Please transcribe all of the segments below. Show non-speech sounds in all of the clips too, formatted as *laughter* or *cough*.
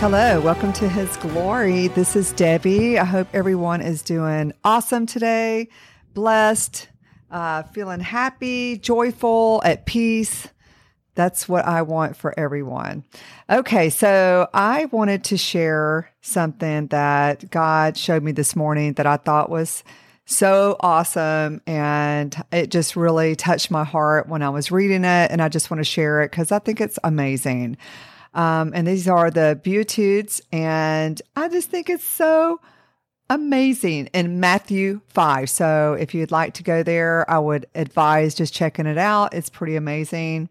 Hello, welcome to His Glory. This is Debbie. I hope everyone is doing awesome today, blessed, uh, feeling happy, joyful, at peace. That's what I want for everyone. Okay, so I wanted to share something that God showed me this morning that I thought was so awesome. And it just really touched my heart when I was reading it. And I just want to share it because I think it's amazing. Um, and these are the Beatitudes. And I just think it's so amazing in Matthew 5. So if you'd like to go there, I would advise just checking it out. It's pretty amazing.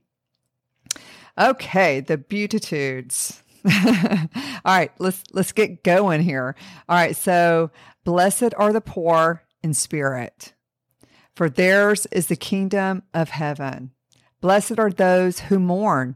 Okay, the Beatitudes. *laughs* All right, let's let's get going here. All right, so blessed are the poor in spirit, for theirs is the kingdom of heaven. Blessed are those who mourn,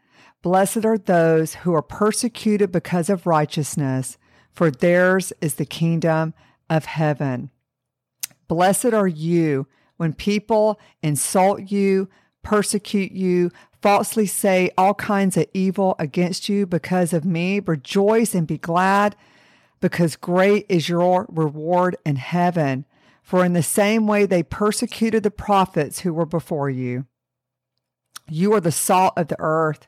Blessed are those who are persecuted because of righteousness, for theirs is the kingdom of heaven. Blessed are you when people insult you, persecute you, falsely say all kinds of evil against you because of me. Rejoice and be glad, because great is your reward in heaven. For in the same way they persecuted the prophets who were before you. You are the salt of the earth.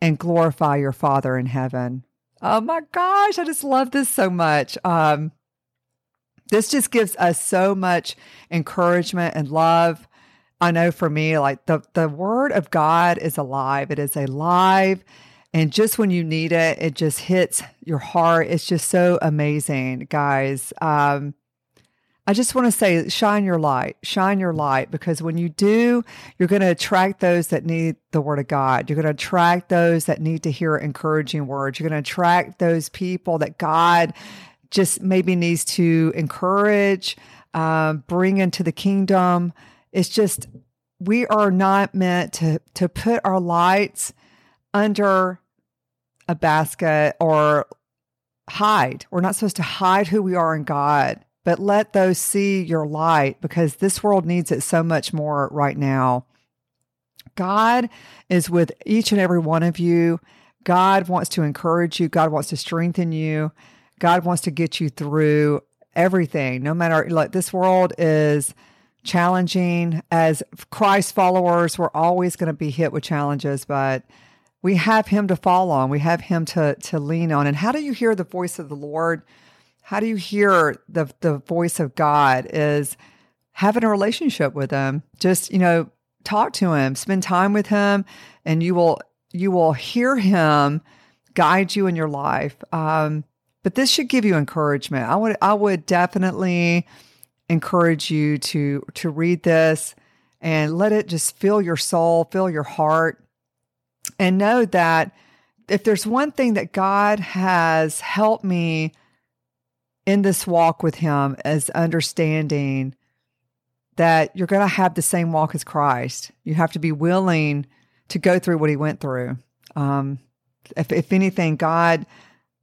and glorify your Father in heaven. Oh my gosh, I just love this so much. Um, this just gives us so much encouragement and love. I know for me, like the, the word of God is alive. It is alive. And just when you need it, it just hits your heart. It's just so amazing, guys. Um, I just want to say, shine your light, shine your light, because when you do, you're going to attract those that need the word of God. You're going to attract those that need to hear encouraging words. You're going to attract those people that God just maybe needs to encourage, um, bring into the kingdom. It's just, we are not meant to, to put our lights under a basket or hide. We're not supposed to hide who we are in God but let those see your light because this world needs it so much more right now. God is with each and every one of you. God wants to encourage you. God wants to strengthen you. God wants to get you through everything. No matter like this world is challenging as Christ followers, we're always going to be hit with challenges, but we have him to fall on. We have him to to lean on. And how do you hear the voice of the Lord? How do you hear the the voice of God is having a relationship with him. Just, you know, talk to him, spend time with him, and you will you will hear him guide you in your life. Um, but this should give you encouragement. I would I would definitely encourage you to to read this and let it just fill your soul, fill your heart, and know that if there's one thing that God has helped me in this walk with Him as understanding that you're going to have the same walk as Christ. You have to be willing to go through what He went through. Um, if, if anything, God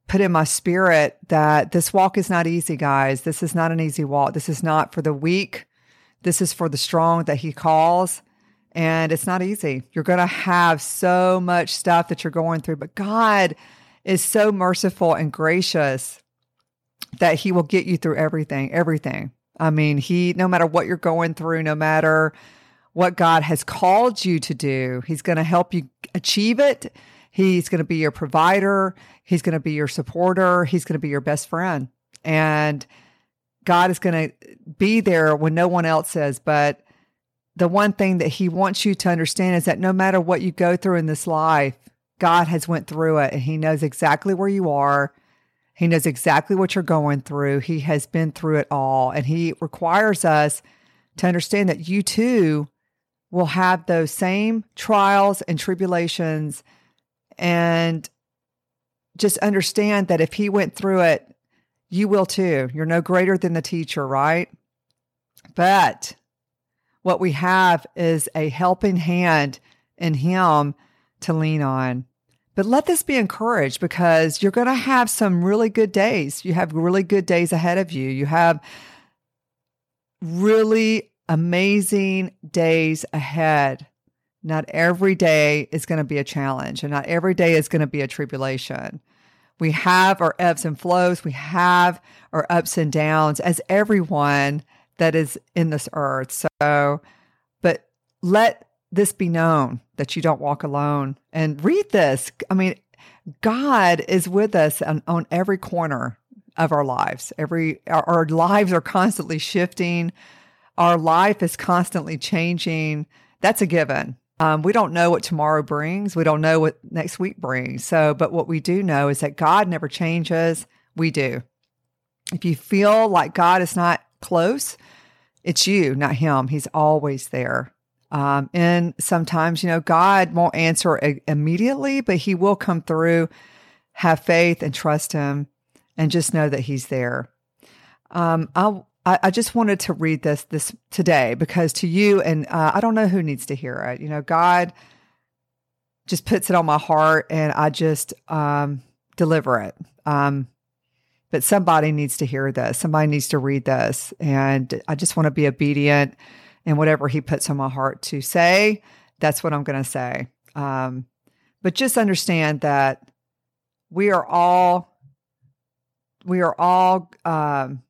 put in my spirit that this walk is not easy, guys. This is not an easy walk. This is not for the weak. This is for the strong that He calls. And it's not easy. You're going to have so much stuff that you're going through, but God is so merciful and gracious that he will get you through everything, everything. I mean, he, no matter what you're going through, no matter what God has called you to do, he's going to help you achieve it. He's going to be your provider. He's going to be your supporter. He's going to be your best friend. And God is going to be there when no one else is. But the one thing that he wants you to understand is that no matter what you go through in this life, God has went through it and he knows exactly where you are. He knows exactly what you're going through. He has been through it all and he requires us to understand that you too will have those same trials and tribulations and just understand that if he went through it, you will too. You're no greater than the teacher, right? But what we have is a helping hand in him to lean on. But let this be encouraged because you're going to have some really good days. You have really good days ahead of you. You have really amazing days ahead. Not every day is going to be a challenge, and not every day is going to be a tribulation. We have our ebbs and flows, we have our ups and downs, as everyone that is in this earth. So, but let this be known that you don't walk alone. And read this. I mean, God is with us on, on every corner of our lives. Every our, our lives are constantly shifting. Our life is constantly changing. That's a given. Um, we don't know what tomorrow brings. We don't know what next week brings. So, but what we do know is that God never changes. We do. If you feel like God is not close, it's you, not Him. He's always there. Um, and sometimes, you know, God won't answer immediately, but He will come through. Have faith and trust Him, and just know that He's there. Um, I I, I just wanted to read this this today because to you and uh, I don't know who needs to hear it. You know, God just puts it on my heart, and I just um, deliver it. Um, but somebody needs to hear this. Somebody needs to read this, and I just want to be obedient and whatever He puts on my heart to say. That's what I'm going to say. Um, but just understand that we are all we are all um,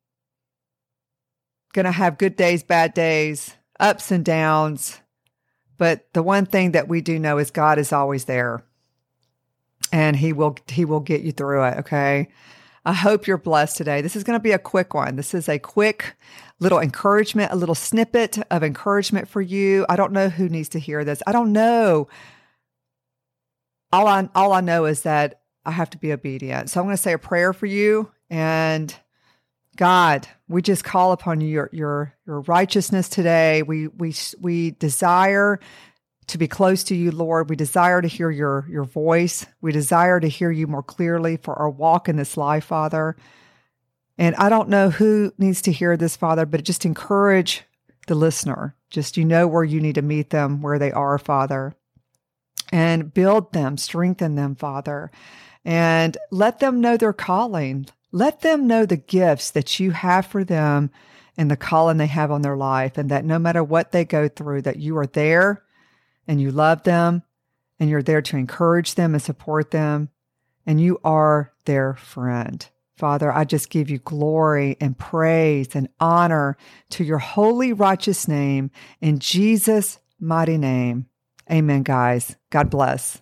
going to have good days, bad days, ups and downs. But the one thing that we do know is God is always there. And he will he will get you through it, okay? I hope you're blessed today. This is going to be a quick one. This is a quick little encouragement, a little snippet of encouragement for you. I don't know who needs to hear this. I don't know. All I all I know is that I have to be obedient. So I'm going to say a prayer for you and God, we just call upon your your your righteousness today. We we we desire to be close to you, Lord. We desire to hear your your voice. We desire to hear you more clearly for our walk in this life, Father. And I don't know who needs to hear this, Father, but just encourage the listener. Just you know where you need to meet them, where they are, Father. And build them, strengthen them, Father. And let them know their calling. Let them know the gifts that you have for them and the calling they have on their life, and that no matter what they go through, that you are there and you love them and you're there to encourage them and support them, and you are their friend. Father, I just give you glory and praise and honor to your holy, righteous name in Jesus' mighty name. Amen, guys. God bless.